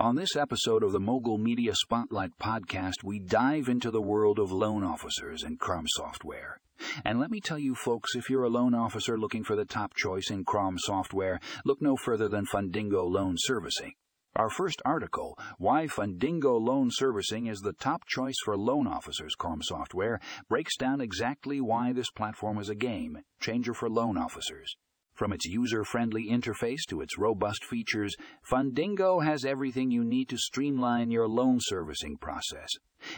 On this episode of the Mogul Media Spotlight podcast, we dive into the world of loan officers and CRM software. And let me tell you, folks, if you're a loan officer looking for the top choice in CRM software, look no further than Fundingo Loan Servicing. Our first article, Why Fundingo Loan Servicing is the Top Choice for Loan Officers CRM software, breaks down exactly why this platform is a game changer for loan officers. From its user friendly interface to its robust features, Fundingo has everything you need to streamline your loan servicing process.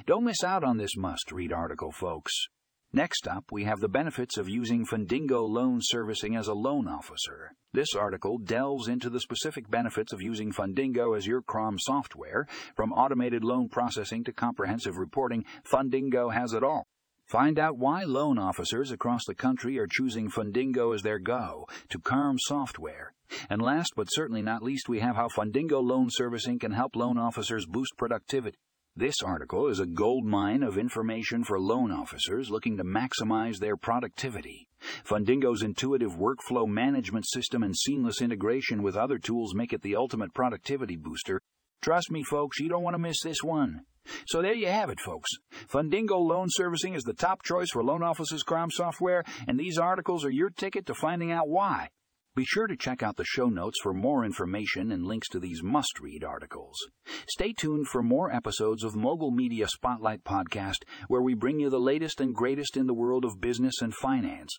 Don't miss out on this must read article, folks. Next up, we have the benefits of using Fundingo loan servicing as a loan officer. This article delves into the specific benefits of using Fundingo as your CRM software. From automated loan processing to comprehensive reporting, Fundingo has it all. Find out why loan officers across the country are choosing Fundingo as their go to CRM software. And last but certainly not least, we have how Fundingo loan servicing can help loan officers boost productivity. This article is a gold mine of information for loan officers looking to maximize their productivity. Fundingo's intuitive workflow management system and seamless integration with other tools make it the ultimate productivity booster. Trust me, folks, you don't want to miss this one. So there you have it, folks. Fundingo Loan Servicing is the top choice for loan officers' CRM software, and these articles are your ticket to finding out why. Be sure to check out the show notes for more information and links to these must read articles. Stay tuned for more episodes of Mogul Media Spotlight Podcast, where we bring you the latest and greatest in the world of business and finance.